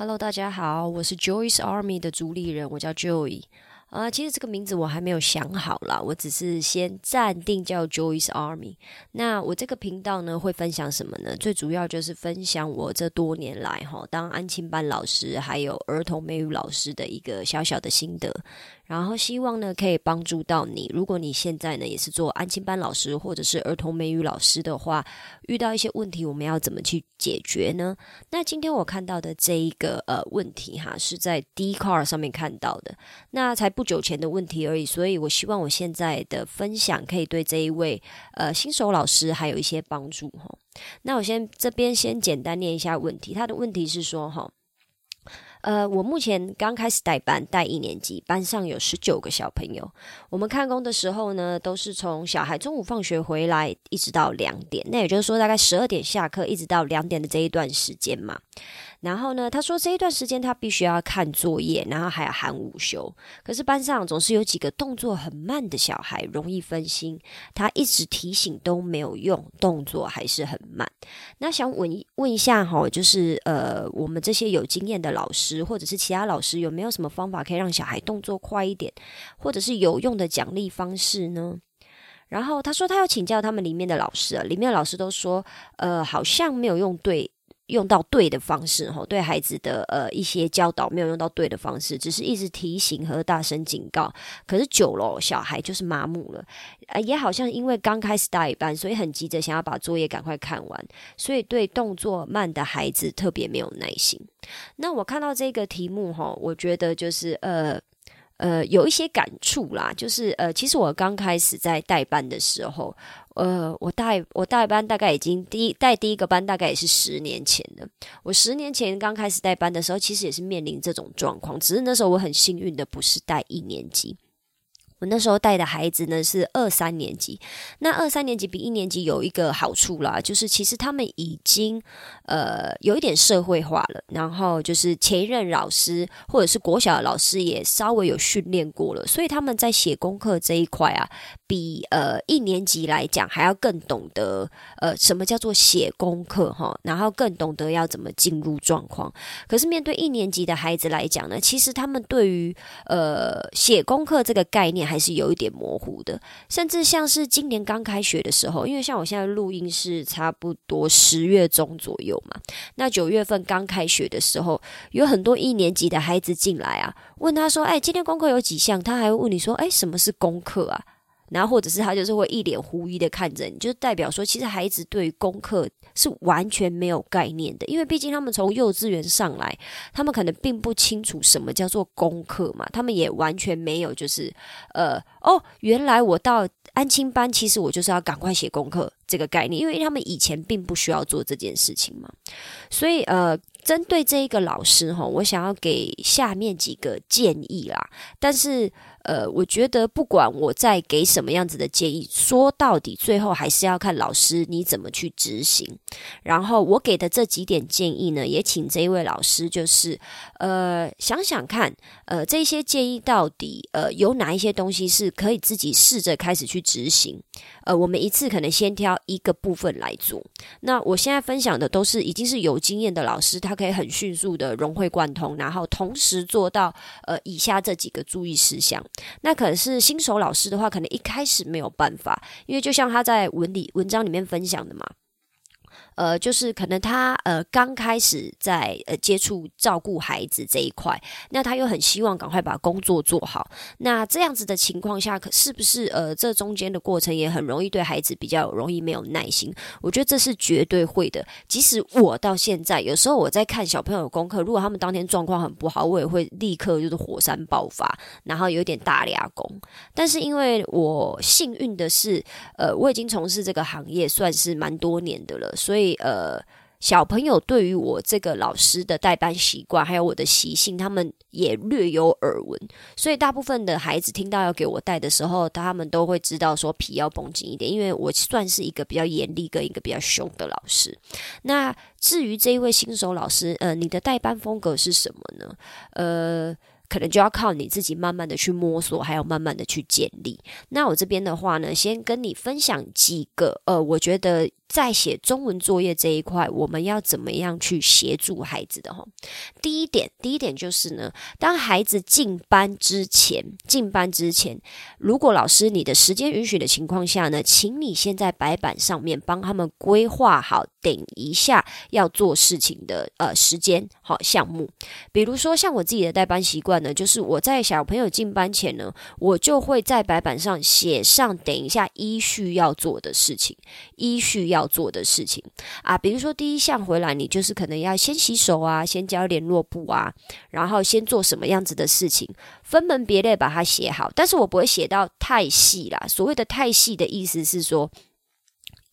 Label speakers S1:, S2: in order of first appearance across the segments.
S1: Hello，大家好，我是 Joyce Army 的主理人，我叫 Joy。啊，其实这个名字我还没有想好啦，我只是先暂定叫 Joyce Army。那我这个频道呢，会分享什么呢？最主要就是分享我这多年来哈当安亲班老师，还有儿童美语老师的一个小小的心得。然后希望呢，可以帮助到你。如果你现在呢也是做安亲班老师或者是儿童美语老师的话，遇到一些问题，我们要怎么去解决呢？那今天我看到的这一个呃问题哈，是在 D Car 上面看到的，那才不久前的问题而已。所以我希望我现在的分享可以对这一位呃新手老师还有一些帮助哈。那我先这边先简单念一下问题，他的问题是说哈。呃，我目前刚开始带班，带一年级，班上有十九个小朋友。我们看工的时候呢，都是从小孩中午放学回来，一直到两点，那也就是说大概十二点下课，一直到两点的这一段时间嘛。然后呢，他说这一段时间他必须要看作业，然后还要喊午休。可是班上总是有几个动作很慢的小孩，容易分心。他一直提醒都没有用，动作还是很慢。那想问问一下哈，就是呃，我们这些有经验的老师，或者是其他老师，有没有什么方法可以让小孩动作快一点，或者是有用的奖励方式呢？然后他说他要请教他们里面的老师啊，里面的老师都说，呃，好像没有用对。用到对的方式哈，对孩子的呃一些教导没有用到对的方式，只是一直提醒和大声警告。可是久了，小孩就是麻木了，也好像因为刚开始带班，所以很急着想要把作业赶快看完，所以对动作慢的孩子特别没有耐心。那我看到这个题目哈，我觉得就是呃。呃，有一些感触啦，就是呃，其实我刚开始在带班的时候，呃，我带我带班大概已经第一带第一个班大概也是十年前了。我十年前刚开始带班的时候，其实也是面临这种状况，只是那时候我很幸运的不是带一年级。我那时候带的孩子呢是二三年级，那二三年级比一年级有一个好处啦，就是其实他们已经呃有一点社会化了，然后就是前一任老师或者是国小的老师也稍微有训练过了，所以他们在写功课这一块啊，比呃一年级来讲还要更懂得呃什么叫做写功课哈，然后更懂得要怎么进入状况。可是面对一年级的孩子来讲呢，其实他们对于呃写功课这个概念。还是有一点模糊的，甚至像是今年刚开学的时候，因为像我现在录音是差不多十月中左右嘛，那九月份刚开学的时候，有很多一年级的孩子进来啊，问他说：“哎，今天功课有几项？”他还会问你说：“哎，什么是功课啊？”然后或者是他就是会一脸狐疑的看着你，就代表说，其实孩子对于功课是完全没有概念的，因为毕竟他们从幼稚园上来，他们可能并不清楚什么叫做功课嘛，他们也完全没有就是呃哦，原来我到安亲班，其实我就是要赶快写功课这个概念，因为他们以前并不需要做这件事情嘛，所以呃，针对这一个老师哈，我想要给下面几个建议啦，但是。呃，我觉得不管我在给什么样子的建议，说到底，最后还是要看老师你怎么去执行。然后我给的这几点建议呢，也请这一位老师就是呃想想看，呃这些建议到底呃有哪一些东西是可以自己试着开始去执行。呃，我们一次可能先挑一个部分来做。那我现在分享的都是已经是有经验的老师，他可以很迅速的融会贯通，然后同时做到呃以下这几个注意事项。那可是新手老师的话，可能一开始没有办法，因为就像他在文理文章里面分享的嘛。呃，就是可能他呃刚开始在呃接触照顾孩子这一块，那他又很希望赶快把工作做好。那这样子的情况下，可是不是呃这中间的过程也很容易对孩子比较容易没有耐心？我觉得这是绝对会的。即使我到现在，有时候我在看小朋友的功课，如果他们当天状况很不好，我也会立刻就是火山爆发，然后有点大俩工。但是因为我幸运的是，呃，我已经从事这个行业算是蛮多年的了，所以。呃，小朋友对于我这个老师的代班习惯，还有我的习性，他们也略有耳闻。所以大部分的孩子听到要给我带的时候，他们都会知道说皮要绷紧一点，因为我算是一个比较严厉跟一个比较凶的老师。那至于这一位新手老师，呃，你的代班风格是什么呢？呃。可能就要靠你自己慢慢的去摸索，还有慢慢的去建立。那我这边的话呢，先跟你分享几个呃，我觉得在写中文作业这一块，我们要怎么样去协助孩子的哈？第一点，第一点就是呢，当孩子进班之前，进班之前，如果老师你的时间允许的情况下呢，请你先在白板上面帮他们规划好，等一下要做事情的呃时间好项目。比如说像我自己的代班习惯呢，就是我在小朋友进班前呢，我就会在白板上写上等一下依序要做的事情，依序要。要做的事情啊，比如说第一项回来，你就是可能要先洗手啊，先交联络簿啊，然后先做什么样子的事情，分门别类把它写好。但是我不会写到太细啦。所谓的太细的意思是说。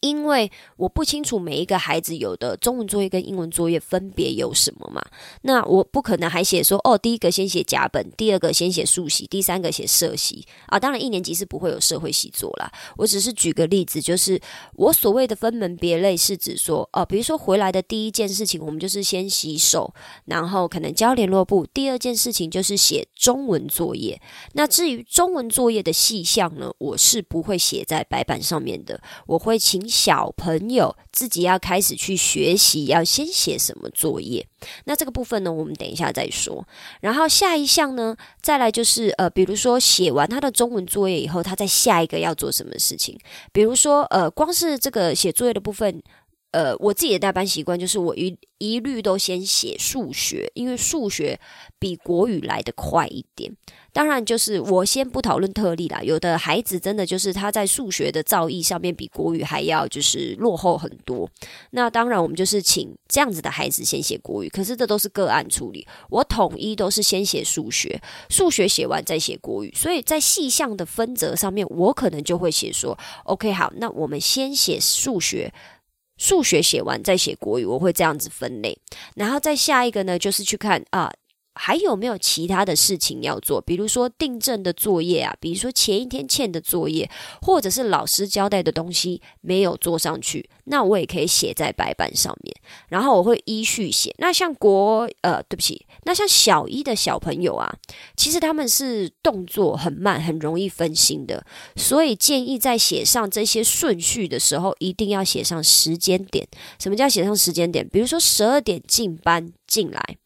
S1: 因为我不清楚每一个孩子有的中文作业跟英文作业分别有什么嘛，那我不可能还写说哦，第一个先写甲本，第二个先写数习，第三个写社习啊。当然一年级是不会有社会习作啦。我只是举个例子，就是我所谓的分门别类是指说哦，比如说回来的第一件事情，我们就是先洗手，然后可能交联络簿；第二件事情就是写中文作业。那至于中文作业的细项呢，我是不会写在白板上面的，我会请。小朋友自己要开始去学习，要先写什么作业？那这个部分呢，我们等一下再说。然后下一项呢，再来就是呃，比如说写完他的中文作业以后，他在下一个要做什么事情？比如说呃，光是这个写作业的部分。呃，我自己的代班习惯就是我一一律都先写数学，因为数学比国语来的快一点。当然，就是我先不讨论特例啦。有的孩子真的就是他在数学的造诣上面比国语还要就是落后很多。那当然，我们就是请这样子的孩子先写国语。可是这都是个案处理，我统一都是先写数学，数学写完再写国语。所以在细项的分则上面，我可能就会写说：OK，好，那我们先写数学。数学写完再写国语，我会这样子分类，然后再下一个呢，就是去看啊。还有没有其他的事情要做？比如说订正的作业啊，比如说前一天欠的作业，或者是老师交代的东西没有做上去，那我也可以写在白板上面，然后我会依序写。那像国呃，对不起，那像小一的小朋友啊，其实他们是动作很慢，很容易分心的，所以建议在写上这些顺序的时候，一定要写上时间点。什么叫写上时间点？比如说十二点进班进来。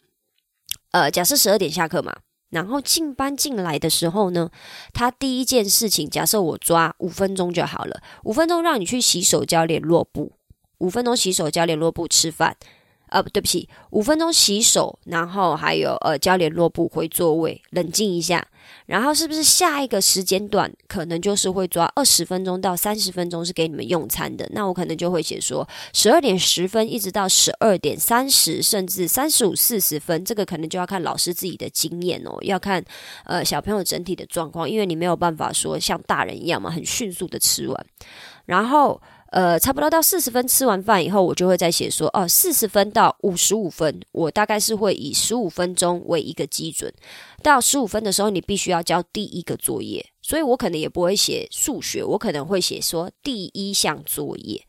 S1: 呃，假设十二点下课嘛，然后进班进来的时候呢，他第一件事情，假设我抓五分钟就好了，五分钟让你去洗手交联络部，五分钟洗手交联络部吃饭。呃，对不起，五分钟洗手，然后还有呃交联络部回座位，冷静一下，然后是不是下一个时间段可能就是会抓二十分钟到三十分钟是给你们用餐的？那我可能就会写说十二点十分一直到十二点三十，甚至三十五四十分，这个可能就要看老师自己的经验哦，要看呃小朋友整体的状况，因为你没有办法说像大人一样嘛，很迅速的吃完，然后。呃，差不多到四十分吃完饭以后，我就会再写说，哦，四十分到五十五分，我大概是会以十五分钟为一个基准。到十五分的时候，你必须要交第一个作业，所以我可能也不会写数学，我可能会写说第一项作业。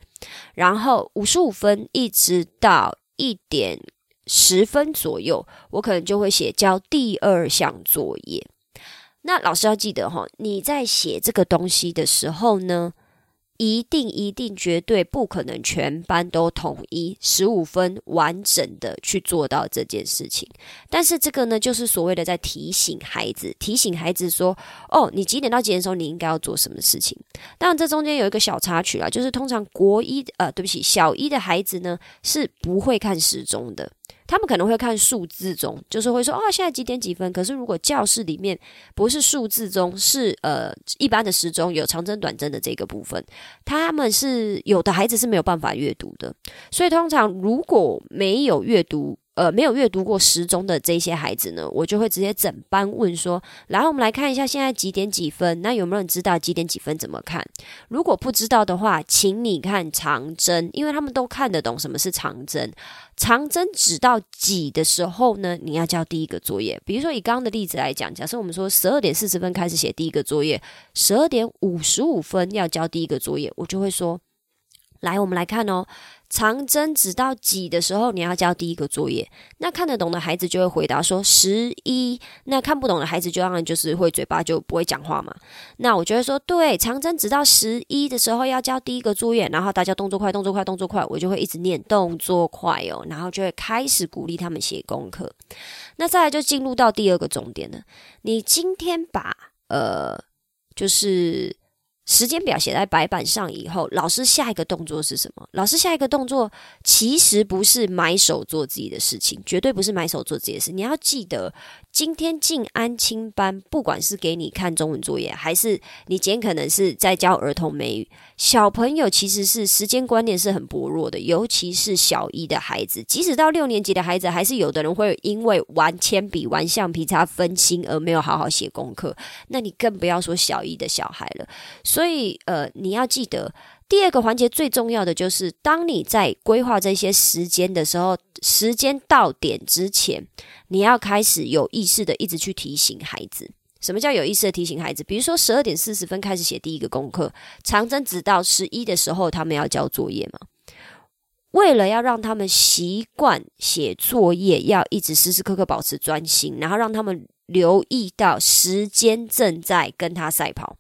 S1: 然后五十五分一直到一点十分左右，我可能就会写交第二项作业。那老师要记得哈，你在写这个东西的时候呢？一定一定绝对不可能全班都统一十五分完整的去做到这件事情，但是这个呢，就是所谓的在提醒孩子，提醒孩子说，哦，你几点到几点的时候你应该要做什么事情。当然，这中间有一个小插曲啦，就是通常国一呃，对不起，小一的孩子呢是不会看时钟的。他们可能会看数字钟，就是会说哦，现在几点几分？可是如果教室里面不是数字钟，是呃一般的时钟，有长针短针的这个部分，他们是有的孩子是没有办法阅读的。所以通常如果没有阅读。呃，没有阅读过时钟的这些孩子呢，我就会直接整班问说：“来，我们来看一下现在几点几分？那有没有人知道几点几分怎么看？如果不知道的话，请你看长针，因为他们都看得懂什么是长针。长针指到几的时候呢，你要交第一个作业。比如说以刚刚的例子来讲，假设我们说十二点四十分开始写第一个作业，十二点五十五分要交第一个作业，我就会说：来，我们来看哦。”长针指到几的时候，你要交第一个作业。那看得懂的孩子就会回答说十一。那看不懂的孩子就当然就是会嘴巴就不会讲话嘛。那我就会说对，长针指到十一的时候要交第一个作业，然后大家动作快，动作快，动作快，我就会一直念动作快哦，然后就会开始鼓励他们写功课。那再来就进入到第二个重点了，你今天把呃就是。时间表写在白板上以后，老师下一个动作是什么？老师下一个动作其实不是埋手做自己的事情，绝对不是埋手做自己的事。你要记得。今天进安亲班，不管是给你看中文作业，还是你今天可能是在教儿童美语，小朋友其实是时间观念是很薄弱的，尤其是小一的孩子，即使到六年级的孩子，还是有的人会因为玩铅笔、玩橡皮擦分心而没有好好写功课。那你更不要说小一的小孩了。所以，呃，你要记得。第二个环节最重要的就是，当你在规划这些时间的时候，时间到点之前，你要开始有意识的一直去提醒孩子。什么叫有意识的提醒孩子？比如说十二点四十分开始写第一个功课，长针直到十一的时候，他们要交作业嘛？为了要让他们习惯写作业，要一直时时刻刻保持专心，然后让他们留意到时间正在跟他赛跑。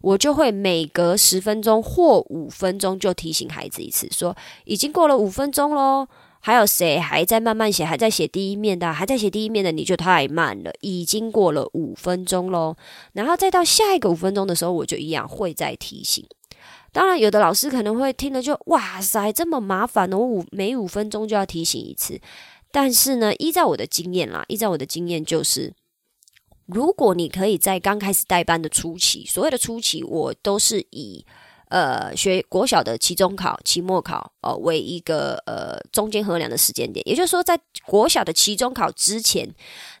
S1: 我就会每隔十分钟或五分钟就提醒孩子一次，说已经过了五分钟喽。还有谁还在慢慢写，还在写第一面的，还在写第一面的，你就太慢了。已经过了五分钟喽，然后再到下一个五分钟的时候，我就一样会再提醒。当然，有的老师可能会听了就哇塞，这么麻烦哦，我五每五分钟就要提醒一次。但是呢，依照我的经验啦，依照我的经验就是。如果你可以在刚开始代班的初期，所谓的初期，我都是以呃学国小的期中考、期末考哦为一个呃中间衡量的时间点。也就是说，在国小的期中考之前，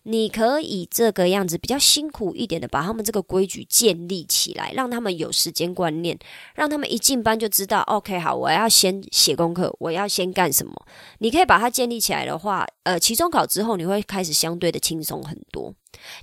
S1: 你可以这个样子比较辛苦一点的把他们这个规矩建立起来，让他们有时间观念，让他们一进班就知道，OK，好，我要先写功课，我要先干什么。你可以把它建立起来的话，呃，期中考之后你会开始相对的轻松很多。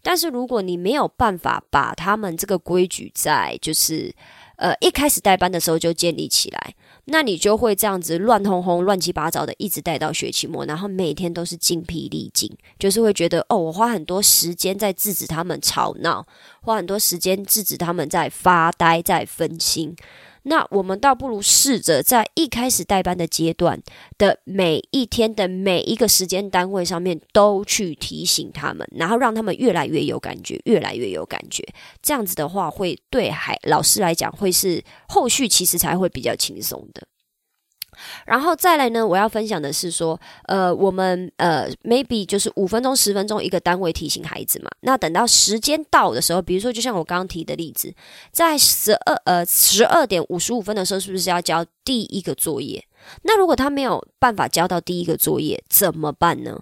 S1: 但是如果你没有办法把他们这个规矩在就是呃一开始带班的时候就建立起来，那你就会这样子乱哄哄、乱七八糟的一直带到学期末，然后每天都是精疲力尽，就是会觉得哦，我花很多时间在制止他们吵闹，花很多时间制止他们在发呆、在分心。那我们倒不如试着在一开始代班的阶段的每一天的每一个时间单位上面都去提醒他们，然后让他们越来越有感觉，越来越有感觉。这样子的话，会对孩老师来讲，会是后续其实才会比较轻松的。然后再来呢，我要分享的是说，呃，我们呃，maybe 就是五分钟、十分钟一个单位提醒孩子嘛。那等到时间到的时候，比如说就像我刚刚提的例子，在十二呃十二点五十五分的时候，是不是要交第一个作业？那如果他没有办法交到第一个作业，怎么办呢？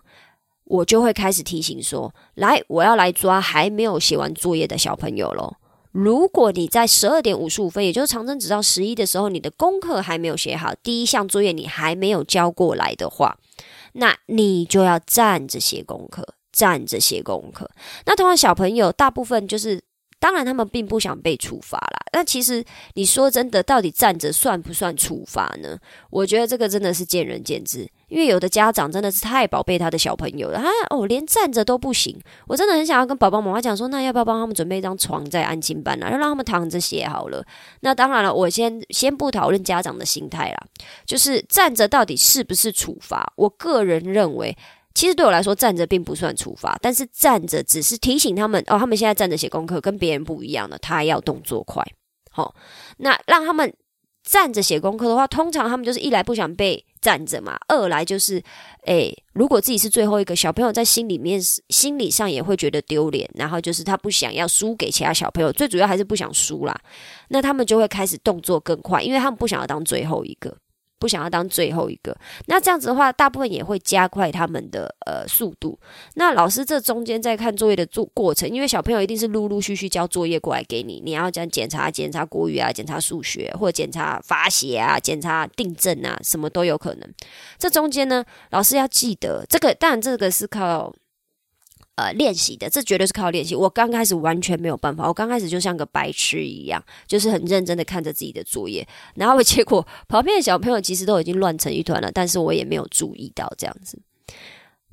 S1: 我就会开始提醒说，来，我要来抓还没有写完作业的小朋友喽。如果你在十二点五十五分，也就是长征直到十一的时候，你的功课还没有写好，第一项作业你还没有交过来的话，那你就要站着写功课，站着写功课。那通常小朋友大部分就是。当然，他们并不想被处罚啦。那其实你说真的，到底站着算不算处罚呢？我觉得这个真的是见仁见智。因为有的家长真的是太宝贝他的小朋友了，啊哦，连站着都不行。我真的很想要跟宝宝妈妈讲说，那要不要帮他们准备一张床在安静班啊，要让他们躺着写好了。那当然了，我先先不讨论家长的心态啦，就是站着到底是不是处罚？我个人认为。其实对我来说，站着并不算处罚，但是站着只是提醒他们哦，他们现在站着写功课跟别人不一样的，他要动作快。好，那让他们站着写功课的话，通常他们就是一来不想被站着嘛，二来就是，诶，如果自己是最后一个小朋友，在心里面心理上也会觉得丢脸，然后就是他不想要输给其他小朋友，最主要还是不想输啦。那他们就会开始动作更快，因为他们不想要当最后一个。不想要当最后一个，那这样子的话，大部分也会加快他们的呃速度。那老师这中间在看作业的做过程，因为小朋友一定是陆陆续续交作业过来给你，你要讲检查检查国语啊，检查数学，或者检查罚写啊，检查订正啊，什么都有可能。这中间呢，老师要记得这个，当然这个是靠呃，练习的，这绝对是靠练习。我刚开始完全没有办法，我刚开始就像个白痴一样，就是很认真的看着自己的作业，然后 结果旁边的小朋友其实都已经乱成一团了，但是我也没有注意到这样子。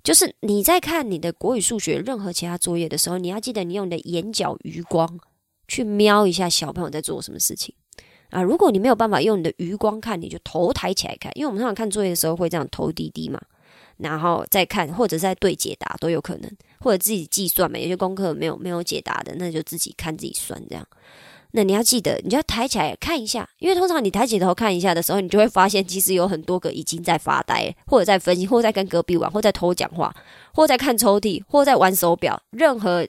S1: 就是你在看你的国语、数学任何其他作业的时候，你要记得你用你的眼角余光去瞄一下小朋友在做什么事情啊。如果你没有办法用你的余光看，你就头抬起来看，因为我们通常看作业的时候会这样头低低嘛。然后再看，或者在对解答都有可能，或者自己计算嘛。有些功课没有没有解答的，那就自己看自己算这样。那你要记得，你就要抬起来看一下，因为通常你抬起头看一下的时候，你就会发现其实有很多个已经在发呆，或者在分析，或者在跟隔壁玩，或在偷讲话，或在看抽屉，或在玩手表，任何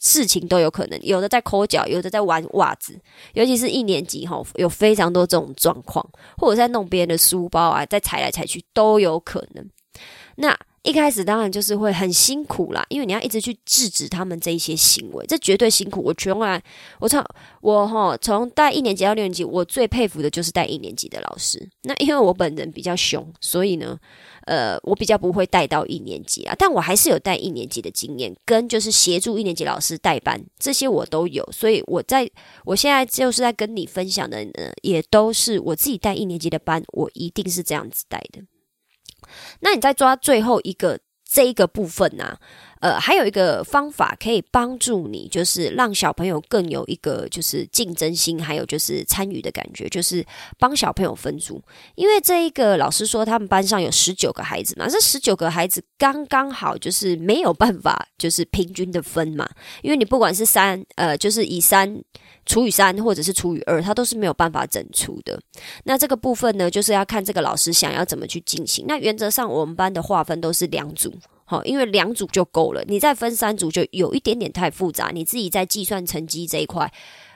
S1: 事情都有可能。有的在抠脚，有的在玩袜子，尤其是一年级吼，有非常多这种状况，或者在弄别人的书包啊，在踩来踩去都有可能。那一开始当然就是会很辛苦啦，因为你要一直去制止他们这一些行为，这绝对辛苦。我从来，我从我哈从带一年级到六年级，我最佩服的就是带一年级的老师。那因为我本人比较凶，所以呢，呃，我比较不会带到一年级啊。但我还是有带一年级的经验，跟就是协助一年级老师带班，这些我都有。所以我在我现在就是在跟你分享的，呢，也都是我自己带一年级的班，我一定是这样子带的。那你在抓最后一个这一个部分呢？呃，还有一个方法可以帮助你，就是让小朋友更有一个就是竞争心，还有就是参与的感觉，就是帮小朋友分组。因为这一个老师说，他们班上有十九个孩子嘛，这十九个孩子刚刚好就是没有办法就是平均的分嘛，因为你不管是三呃，就是以三。除以三或者是除以二，它都是没有办法整除的。那这个部分呢，就是要看这个老师想要怎么去进行。那原则上，我们班的划分都是两组，好，因为两组就够了。你再分三组，就有一点点太复杂，你自己在计算成绩这一块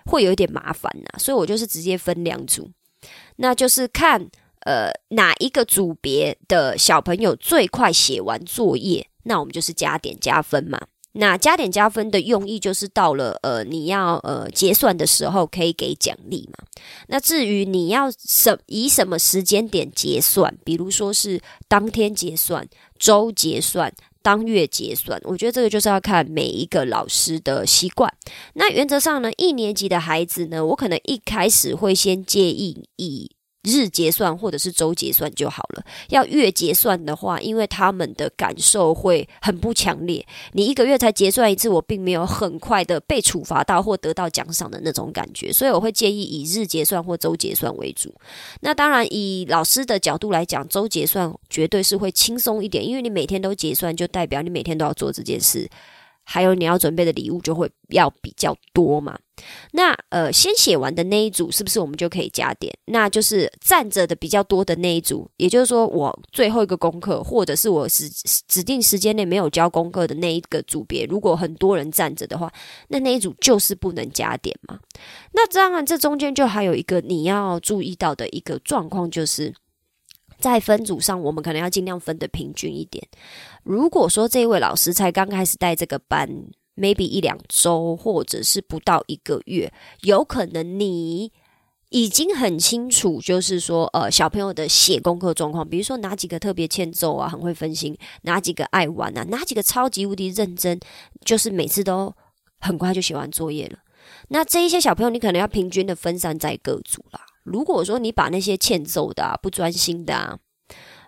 S1: 会有一点麻烦呐。所以我就是直接分两组，那就是看呃哪一个组别的小朋友最快写完作业，那我们就是加点加分嘛。那加点加分的用意就是到了呃你要呃结算的时候可以给奖励嘛。那至于你要什以什么时间点结算，比如说是当天结算、周结算、当月结算，我觉得这个就是要看每一个老师的习惯。那原则上呢，一年级的孩子呢，我可能一开始会先建议以。日结算或者是周结算就好了。要月结算的话，因为他们的感受会很不强烈。你一个月才结算一次，我并没有很快的被处罚到或得到奖赏的那种感觉，所以我会建议以日结算或周结算为主。那当然，以老师的角度来讲，周结算绝对是会轻松一点，因为你每天都结算，就代表你每天都要做这件事。还有你要准备的礼物就会要比较多嘛？那呃，先写完的那一组是不是我们就可以加点？那就是站着的比较多的那一组，也就是说我最后一个功课，或者是我是指定时间内没有交功课的那一个组别，如果很多人站着的话，那那一组就是不能加点嘛？那当然，这中间就还有一个你要注意到的一个状况，就是。在分组上，我们可能要尽量分的平均一点。如果说这位老师才刚开始带这个班，maybe 一两周或者是不到一个月，有可能你已经很清楚，就是说，呃，小朋友的写功课状况，比如说哪几个特别欠揍啊，很会分心；哪几个爱玩啊，哪几个超级无敌认真，就是每次都很快就写完作业了。那这一些小朋友，你可能要平均的分散在各组啦。如果说你把那些欠揍的、不专心的，啊，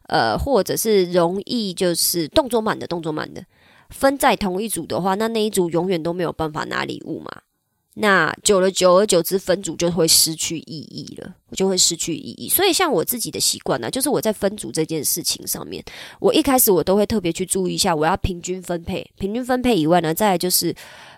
S1: 呃，或者是容易就是动作慢的、动作慢的，分在同一组的话，那那一组永远都没有办法拿礼物嘛。那久了，久而久之，分组就会失去意义了，就会失去意义。所以，像我自己的习惯呢，就是我在分组这件事情上面，我一开始我都会特别去注意一下，我要平均分配。平均分配以外呢，再来就是，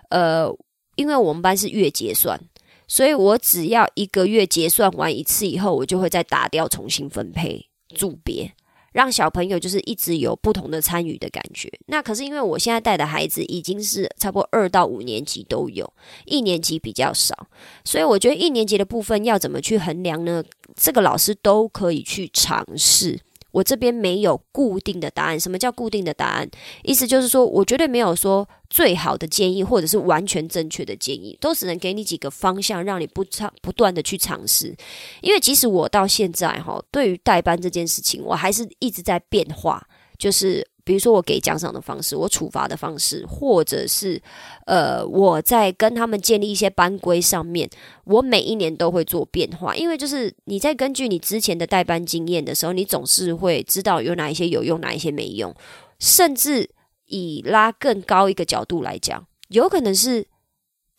S1: 呃，因为我们班是月结算。所以我只要一个月结算完一次以后，我就会再打掉重新分配组别，让小朋友就是一直有不同的参与的感觉。那可是因为我现在带的孩子已经是差不多二到五年级都有，一年级比较少，所以我觉得一年级的部分要怎么去衡量呢？这个老师都可以去尝试。我这边没有固定的答案。什么叫固定的答案？意思就是说，我绝对没有说最好的建议，或者是完全正确的建议，都只能给你几个方向，让你不尝不断的去尝试。因为即使我到现在哈，对于代班这件事情，我还是一直在变化。就是比如说我给奖赏的方式，我处罚的方式，或者是呃我在跟他们建立一些班规上面，我每一年都会做变化，因为就是你在根据你之前的代班经验的时候，你总是会知道有哪一些有用，哪一些没用，甚至以拉更高一个角度来讲，有可能是。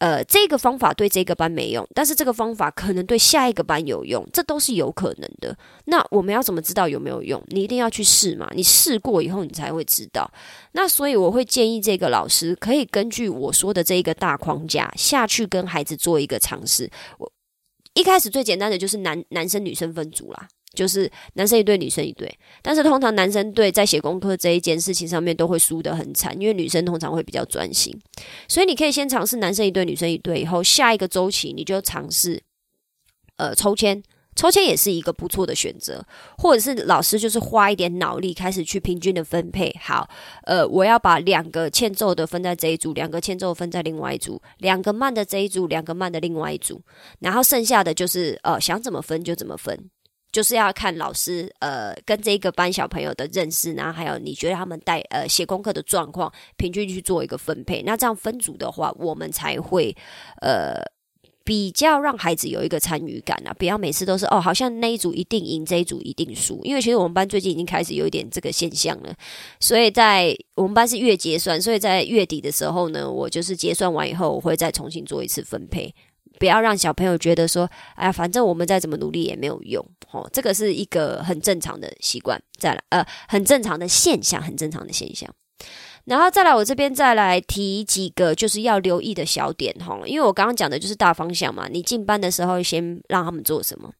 S1: 呃，这个方法对这个班没用，但是这个方法可能对下一个班有用，这都是有可能的。那我们要怎么知道有没有用？你一定要去试嘛，你试过以后，你才会知道。那所以我会建议这个老师可以根据我说的这一个大框架下去跟孩子做一个尝试。我一开始最简单的就是男男生女生分组啦。就是男生一对，女生一对，但是通常男生队在写功课这一件事情上面都会输得很惨，因为女生通常会比较专心，所以你可以先尝试男生一对，女生一对，以后下一个周期你就尝试呃抽签，抽签也是一个不错的选择，或者是老师就是花一点脑力开始去平均的分配，好，呃，我要把两个欠揍的分在这一组，两个欠揍分在另外一组，两个慢的这一组，两个慢的另外一组，然后剩下的就是呃想怎么分就怎么分。就是要看老师呃跟这个班小朋友的认识，然后还有你觉得他们带呃写功课的状况，平均去做一个分配。那这样分组的话，我们才会呃比较让孩子有一个参与感啊，不要每次都是哦，好像那一组一定赢，这一组一定输。因为其实我们班最近已经开始有一点这个现象了，所以在我们班是月结算，所以在月底的时候呢，我就是结算完以后，我会再重新做一次分配。不要让小朋友觉得说，哎呀，反正我们再怎么努力也没有用，哦，这个是一个很正常的习惯。再来，呃，很正常的现象，很正常的现象。然后再来，我这边再来提几个就是要留意的小点，哈，因为我刚刚讲的就是大方向嘛。你进班的时候先让他们做什么？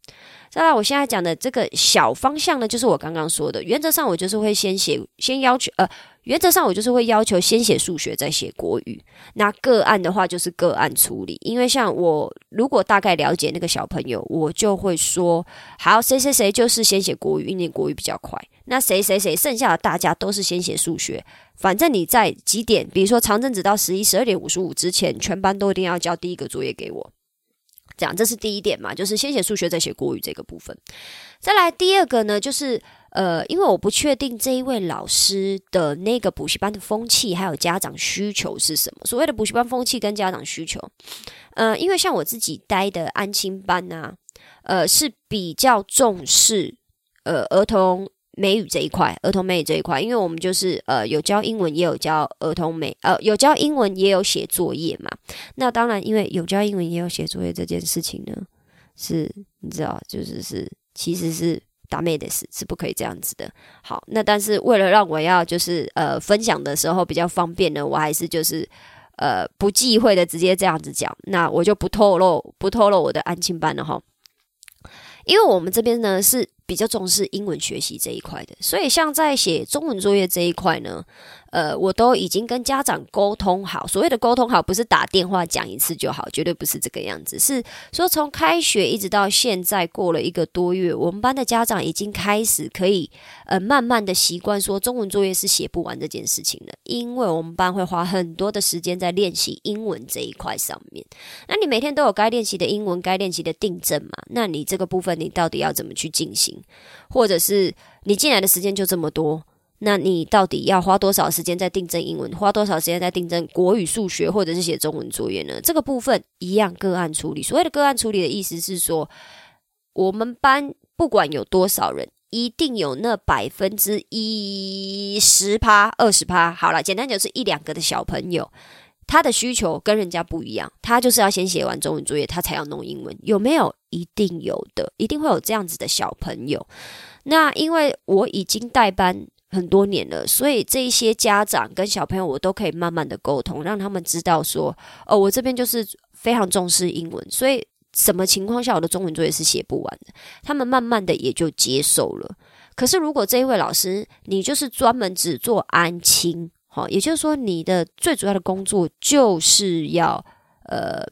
S1: 再来，我现在讲的这个小方向呢，就是我刚刚说的，原则上我就是会先写，先要求，呃。原则上，我就是会要求先写数学，再写国语。那个案的话，就是个案处理。因为像我如果大概了解那个小朋友，我就会说：好，谁谁谁就是先写国语，因为国语比较快。那谁谁谁，剩下的大家都是先写数学。反正你在几点，比如说长正子到十一、十二点五十五之前，全班都一定要交第一个作业给我。这样，这是第一点嘛，就是先写数学，再写国语这个部分。再来第二个呢，就是。呃，因为我不确定这一位老师的那个补习班的风气，还有家长需求是什么。所谓的补习班风气跟家长需求，呃，因为像我自己待的安亲班啊，呃，是比较重视呃儿童美语这一块，儿童美语这一块，因为我们就是呃有教英文，也有教儿童美，呃有教英文，也有写作业嘛。那当然，因为有教英文，也有写作业这件事情呢，是你知道，就是是其实是。打妹的是是不可以这样子的。好，那但是为了让我要就是呃分享的时候比较方便呢，我还是就是呃不忌讳的直接这样子讲。那我就不透露不透露我的安亲班了哈，因为我们这边呢是比较重视英文学习这一块的，所以像在写中文作业这一块呢。呃，我都已经跟家长沟通好。所谓的沟通好，不是打电话讲一次就好，绝对不是这个样子。是说从开学一直到现在过了一个多月，我们班的家长已经开始可以呃慢慢的习惯说中文作业是写不完这件事情了。因为我们班会花很多的时间在练习英文这一块上面。那你每天都有该练习的英文，该练习的订正嘛？那你这个部分你到底要怎么去进行？或者是你进来的时间就这么多？那你到底要花多少时间在订正英文，花多少时间在订正国语、数学，或者是写中文作业呢？这个部分一样个案处理。所谓的个案处理的意思是说，我们班不管有多少人，一定有那百分之一十趴、二十趴。好了，简单讲是一两个的小朋友，他的需求跟人家不一样，他就是要先写完中文作业，他才要弄英文。有没有？一定有的，一定会有这样子的小朋友。那因为我已经代班。很多年了，所以这一些家长跟小朋友，我都可以慢慢的沟通，让他们知道说，哦，我这边就是非常重视英文，所以什么情况下我的中文作业是写不完的，他们慢慢的也就接受了。可是如果这一位老师，你就是专门只做安亲，好，也就是说你的最主要的工作就是要呃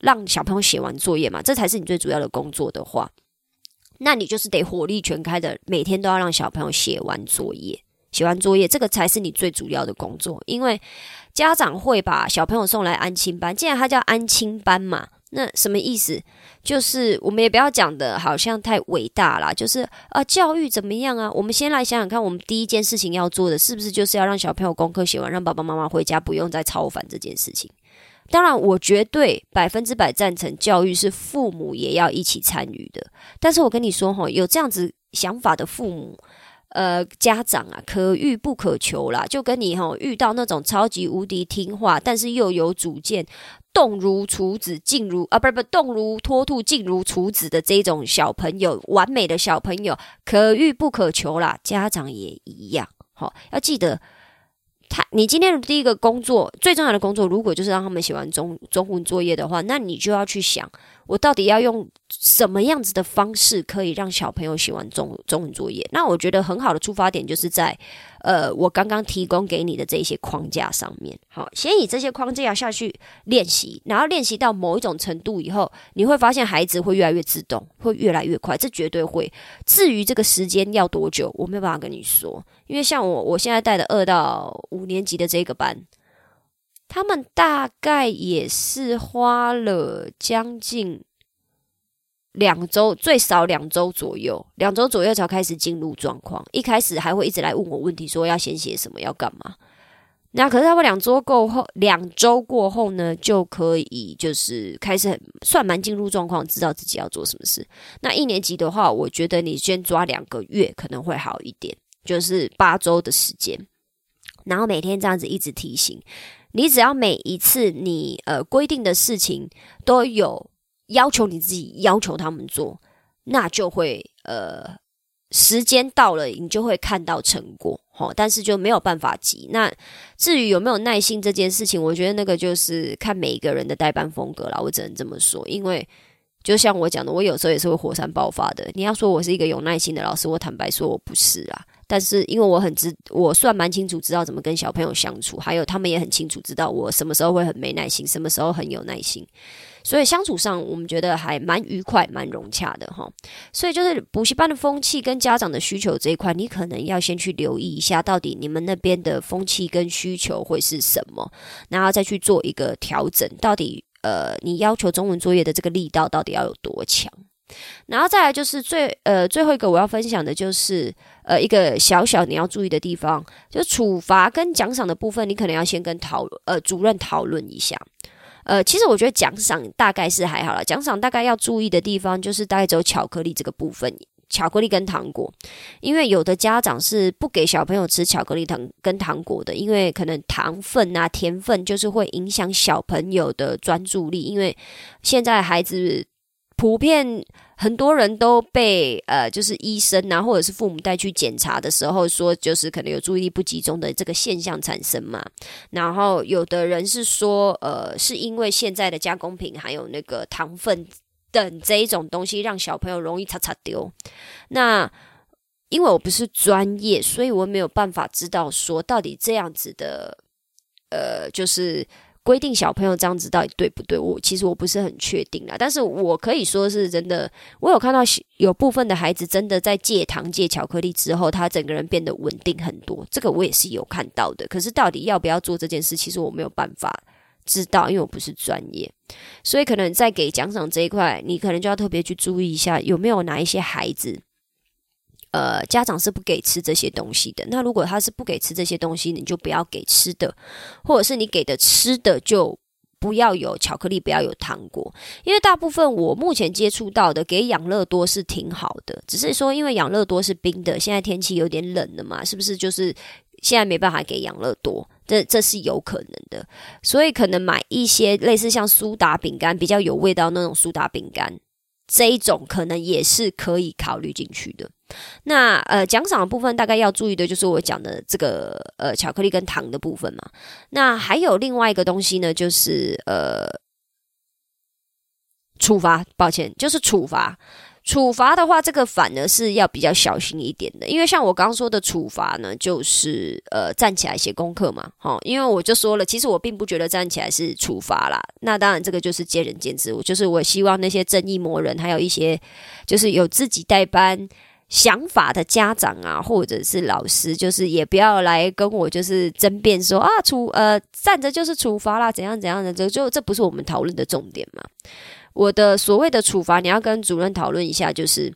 S1: 让小朋友写完作业嘛，这才是你最主要的工作的话。那你就是得火力全开的，每天都要让小朋友写完作业，写完作业，这个才是你最主要的工作。因为家长会把小朋友送来安亲班，既然他叫安亲班嘛，那什么意思？就是我们也不要讲的好像太伟大啦，就是啊，教育怎么样啊？我们先来想想看，我们第一件事情要做的是不是就是要让小朋友功课写完，让爸爸妈妈回家不用再操烦这件事情？当然，我绝对百分之百赞成教育是父母也要一起参与的。但是我跟你说哈，有这样子想法的父母。呃，家长啊，可遇不可求啦，就跟你哈遇到那种超级无敌听话，但是又有主见，动如处子，静如啊，不不动如脱兔，静如处子的这种小朋友，完美的小朋友，可遇不可求啦。家长也一样，好，要记得。他，你今天的第一个工作，最重要的工作，如果就是让他们写完中中文作业的话，那你就要去想，我到底要用什么样子的方式，可以让小朋友写完中中文作业？那我觉得很好的出发点就是在。呃，我刚刚提供给你的这些框架上面，好，先以这些框架下去练习，然后练习到某一种程度以后，你会发现孩子会越来越自动，会越来越快，这绝对会。至于这个时间要多久，我没有办法跟你说，因为像我我现在带的二到五年级的这个班，他们大概也是花了将近。两周最少两周左右，两周左右才开始进入状况。一开始还会一直来问我问题，说要先写什么，要干嘛。那可是他们两周过后，两周过后呢，就可以就是开始算蛮进入状况，知道自己要做什么事。那一年级的话，我觉得你先抓两个月可能会好一点，就是八周的时间，然后每天这样子一直提醒你，只要每一次你呃规定的事情都有。要求你自己，要求他们做，那就会呃，时间到了，你就会看到成果，哈。但是就没有办法急。那至于有没有耐心这件事情，我觉得那个就是看每一个人的代班风格啦。我只能这么说，因为就像我讲的，我有时候也是会火山爆发的。你要说我是一个有耐心的老师，我坦白说我不是啊。但是因为我很知，我算蛮清楚知道怎么跟小朋友相处，还有他们也很清楚知道我什么时候会很没耐心，什么时候很有耐心。所以相处上，我们觉得还蛮愉快、蛮融洽的哈。所以就是补习班的风气跟家长的需求这一块，你可能要先去留意一下，到底你们那边的风气跟需求会是什么，然后再去做一个调整。到底呃，你要求中文作业的这个力道到底要有多强？然后再来就是最呃最后一个我要分享的就是呃一个小小你要注意的地方，就处罚跟奖赏的部分，你可能要先跟讨呃主任讨论一下。呃，其实我觉得奖赏大概是还好了。奖赏大概要注意的地方，就是大概只有巧克力这个部分，巧克力跟糖果。因为有的家长是不给小朋友吃巧克力糖跟糖果的，因为可能糖分啊、甜分就是会影响小朋友的专注力。因为现在孩子普遍。很多人都被呃，就是医生啊，或者是父母带去检查的时候，说就是可能有注意力不集中的这个现象产生嘛。然后有的人是说，呃，是因为现在的加工品还有那个糖分等这一种东西，让小朋友容易擦擦丢。那因为我不是专业，所以我没有办法知道说到底这样子的，呃，就是。规定小朋友这样子到底对不对？我其实我不是很确定啦，但是我可以说是真的。我有看到有部分的孩子真的在戒糖戒巧克力之后，他整个人变得稳定很多，这个我也是有看到的。可是到底要不要做这件事，其实我没有办法知道，因为我不是专业，所以可能在给奖赏这一块，你可能就要特别去注意一下，有没有哪一些孩子。呃，家长是不给吃这些东西的。那如果他是不给吃这些东西，你就不要给吃的，或者是你给的吃的就不要有巧克力，不要有糖果。因为大部分我目前接触到的给养乐多是挺好的，只是说因为养乐多是冰的，现在天气有点冷了嘛，是不是？就是现在没办法给养乐多，这这是有可能的。所以可能买一些类似像苏打饼干比较有味道那种苏打饼干。这一种可能也是可以考虑进去的。那呃，奖赏的部分大概要注意的就是我讲的这个呃巧克力跟糖的部分嘛。那还有另外一个东西呢，就是呃处罚，抱歉，就是处罚。处罚的话，这个反而是要比较小心一点的，因为像我刚刚说的处罚呢，就是呃站起来写功课嘛，哈，因为我就说了，其实我并不觉得站起来是处罚啦。那当然，这个就是见仁见智。我就是我希望那些正义魔人，还有一些就是有自己代班想法的家长啊，或者是老师，就是也不要来跟我就是争辩说啊处呃站着就是处罚啦，怎样怎样的，就就这不是我们讨论的重点嘛。我的所谓的处罚，你要跟主任讨论一下，就是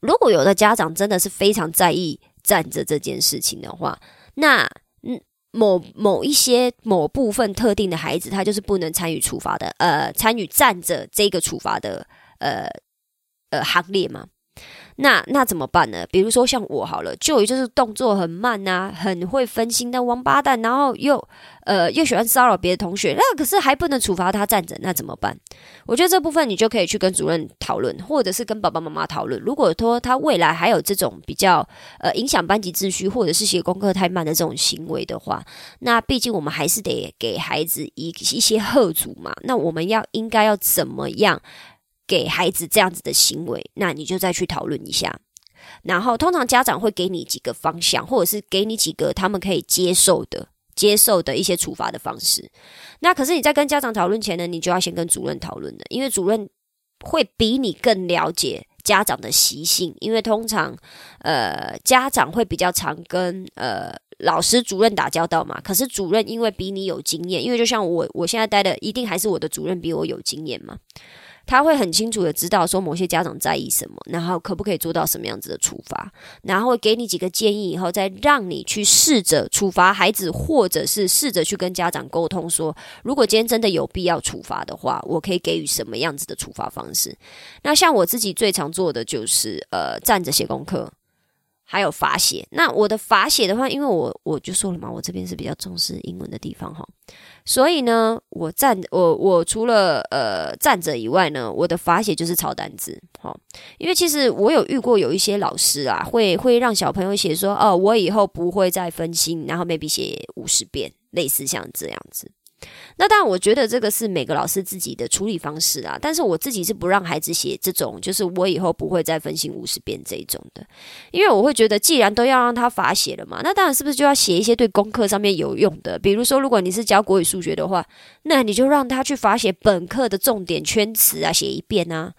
S1: 如果有的家长真的是非常在意站着这件事情的话，那嗯，某某一些某部分特定的孩子，他就是不能参与处罚的，呃，参与站着这个处罚的，呃呃行列嘛。那那怎么办呢？比如说像我好了，就就是动作很慢呐，很会分心的王八蛋，然后又呃又喜欢骚扰别的同学，那可是还不能处罚他站着，那怎么办？我觉得这部分你就可以去跟主任讨论，或者是跟爸爸妈妈讨论。如果说他未来还有这种比较呃影响班级秩序，或者是写功课太慢的这种行为的话，那毕竟我们还是得给孩子一一些贺阻嘛。那我们要应该要怎么样？给孩子这样子的行为，那你就再去讨论一下。然后，通常家长会给你几个方向，或者是给你几个他们可以接受的、接受的一些处罚的方式。那可是你在跟家长讨论前呢，你就要先跟主任讨论的，因为主任会比你更了解家长的习性。因为通常，呃，家长会比较常跟呃老师、主任打交道嘛。可是主任因为比你有经验，因为就像我，我现在待的一定还是我的主任比我有经验嘛。他会很清楚的知道说某些家长在意什么，然后可不可以做到什么样子的处罚，然后给你几个建议，以后再让你去试着处罚孩子，或者是试着去跟家长沟通说，如果今天真的有必要处罚的话，我可以给予什么样子的处罚方式。那像我自己最常做的就是呃站着写功课。还有罚写，那我的罚写的话，因为我我就说了嘛，我这边是比较重视英文的地方哈，所以呢，我站我我除了呃站着以外呢，我的罚写就是抄单字哈，因为其实我有遇过有一些老师啊，会会让小朋友写说哦，我以后不会再分心，然后 maybe 写五十遍，类似像这样子。那当然，我觉得这个是每个老师自己的处理方式啊。但是我自己是不让孩子写这种，就是我以后不会再分心五十遍这一种的，因为我会觉得，既然都要让他罚写了嘛，那当然是不是就要写一些对功课上面有用的？比如说，如果你是教国语、数学的话，那你就让他去罚写本课的重点圈词啊，写一遍啊。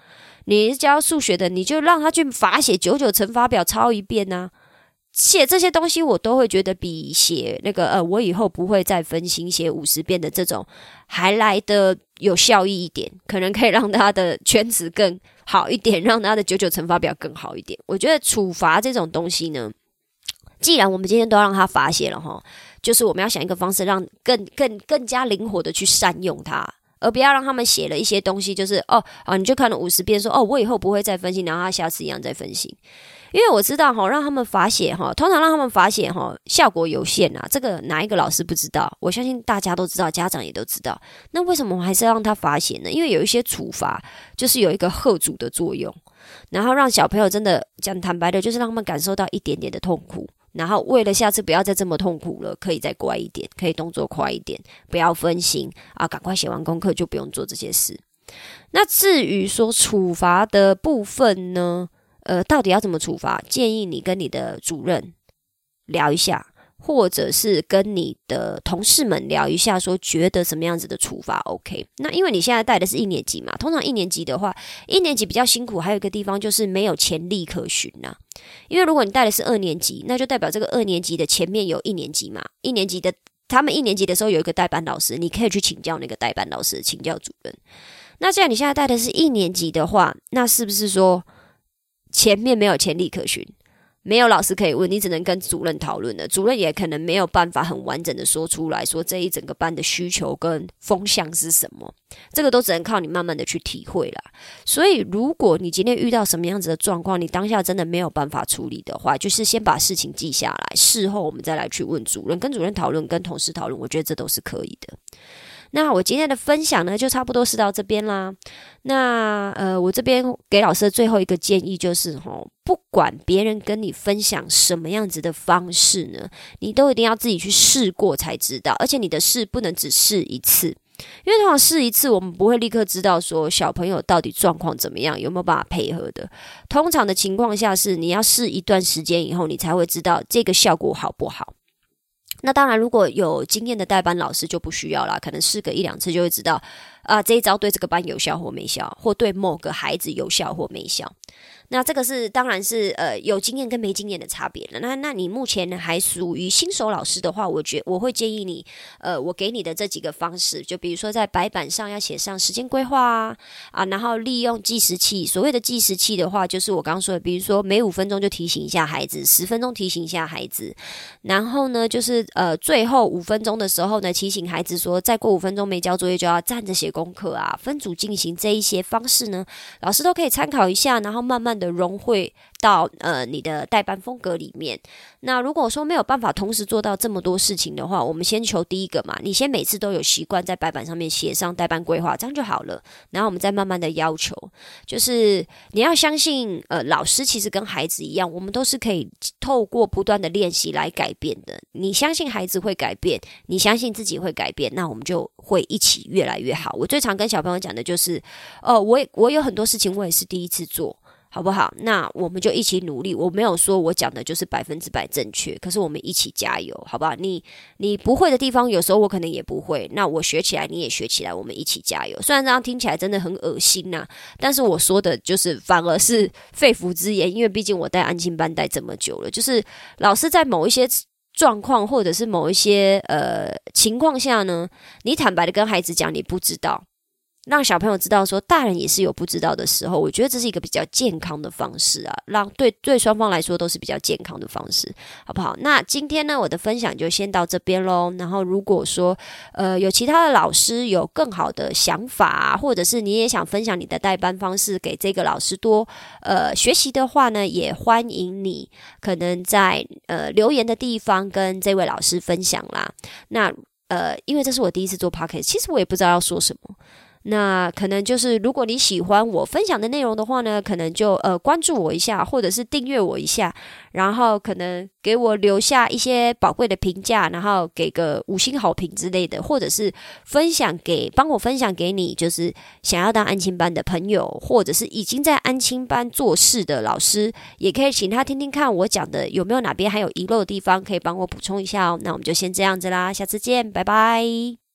S1: 你是教数学的，你就让他去罚写九九乘法表抄一遍啊。写这些东西，我都会觉得比写那个呃，我以后不会再分心写五十遍的这种还来的有效益一点，可能可以让他的圈子更好一点，让他的九九乘法表更好一点。我觉得处罚这种东西呢，既然我们今天都要让他罚写了哈，就是我们要想一个方式，让更更更加灵活的去善用它，而不要让他们写了一些东西，就是哦啊，你就看了五十遍，说哦，我以后不会再分心，然后他下次一样再分心。因为我知道哈，让他们罚写哈，通常让他们罚写哈，效果有限啊。这个哪一个老师不知道？我相信大家都知道，家长也都知道。那为什么我还是要让他罚写呢？因为有一些处罚就是有一个贺阻的作用，然后让小朋友真的讲坦白的，就是让他们感受到一点点的痛苦，然后为了下次不要再这么痛苦了，可以再乖一点，可以动作快一点，不要分心啊，赶快写完功课就不用做这些事。那至于说处罚的部分呢？呃，到底要怎么处罚？建议你跟你的主任聊一下，或者是跟你的同事们聊一下，说觉得什么样子的处罚 OK？那因为你现在带的是一年级嘛，通常一年级的话，一年级比较辛苦，还有一个地方就是没有潜力可循呐。因为如果你带的是二年级，那就代表这个二年级的前面有一年级嘛，一年级的他们一年级的时候有一个代班老师，你可以去请教那个代班老师，请教主任。那既然你现在带的是一年级的话，那是不是说？前面没有潜力可循，没有老师可以问，你只能跟主任讨论的。主任也可能没有办法很完整的说出来说这一整个班的需求跟风向是什么，这个都只能靠你慢慢的去体会啦。所以，如果你今天遇到什么样子的状况，你当下真的没有办法处理的话，就是先把事情记下来，事后我们再来去问主任，跟主任讨论，跟同事讨论，我觉得这都是可以的。那我今天的分享呢，就差不多是到这边啦。那呃，我这边给老师的最后一个建议就是，吼，不管别人跟你分享什么样子的方式呢，你都一定要自己去试过才知道。而且你的试不能只试一次，因为通常试一次，我们不会立刻知道说小朋友到底状况怎么样，有没有办法配合的。通常的情况下是，你要试一段时间以后，你才会知道这个效果好不好。那当然，如果有经验的代班老师就不需要啦，可能试个一两次就会知道，啊，这一招对这个班有效或没效，或对某个孩子有效或没效。那这个是当然是呃有经验跟没经验的差别了。那那你目前还属于新手老师的话，我觉我会建议你，呃，我给你的这几个方式，就比如说在白板上要写上时间规划啊，啊，然后利用计时器。所谓的计时器的话，就是我刚刚说的，比如说每五分钟就提醒一下孩子，十分钟提醒一下孩子，然后呢，就是呃最后五分钟的时候呢，提醒孩子说，再过五分钟没交作业就要站着写功课啊，分组进行这一些方式呢，老师都可以参考一下，然后慢慢。的融汇到呃你的代班风格里面。那如果说没有办法同时做到这么多事情的话，我们先求第一个嘛，你先每次都有习惯在白板上面写上代班规划，这样就好了。然后我们再慢慢的要求，就是你要相信，呃，老师其实跟孩子一样，我们都是可以透过不断的练习来改变的。你相信孩子会改变，你相信自己会改变，那我们就会一起越来越好。我最常跟小朋友讲的就是，哦，我也我有很多事情我也是第一次做。好不好？那我们就一起努力。我没有说我讲的就是百分之百正确，可是我们一起加油，好不好？你你不会的地方，有时候我可能也不会。那我学起来，你也学起来，我们一起加油。虽然这样听起来真的很恶心呐，但是我说的就是反而是肺腑之言，因为毕竟我带安亲班带这么久了，就是老师在某一些状况或者是某一些呃情况下呢，你坦白的跟孩子讲，你不知道。让小朋友知道说，大人也是有不知道的时候，我觉得这是一个比较健康的方式啊，让对对双方来说都是比较健康的方式，好不好？那今天呢，我的分享就先到这边喽。然后如果说呃有其他的老师有更好的想法，或者是你也想分享你的代班方式给这个老师多呃学习的话呢，也欢迎你可能在呃留言的地方跟这位老师分享啦。那呃，因为这是我第一次做 p o c k e t 其实我也不知道要说什么。那可能就是，如果你喜欢我分享的内容的话呢，可能就呃关注我一下，或者是订阅我一下，然后可能给我留下一些宝贵的评价，然后给个五星好评之类的，或者是分享给帮我分享给你，就是想要当安亲班的朋友，或者是已经在安亲班做事的老师，也可以请他听听看我讲的有没有哪边还有遗漏的地方，可以帮我补充一下哦。那我们就先这样子啦，下次见，拜拜。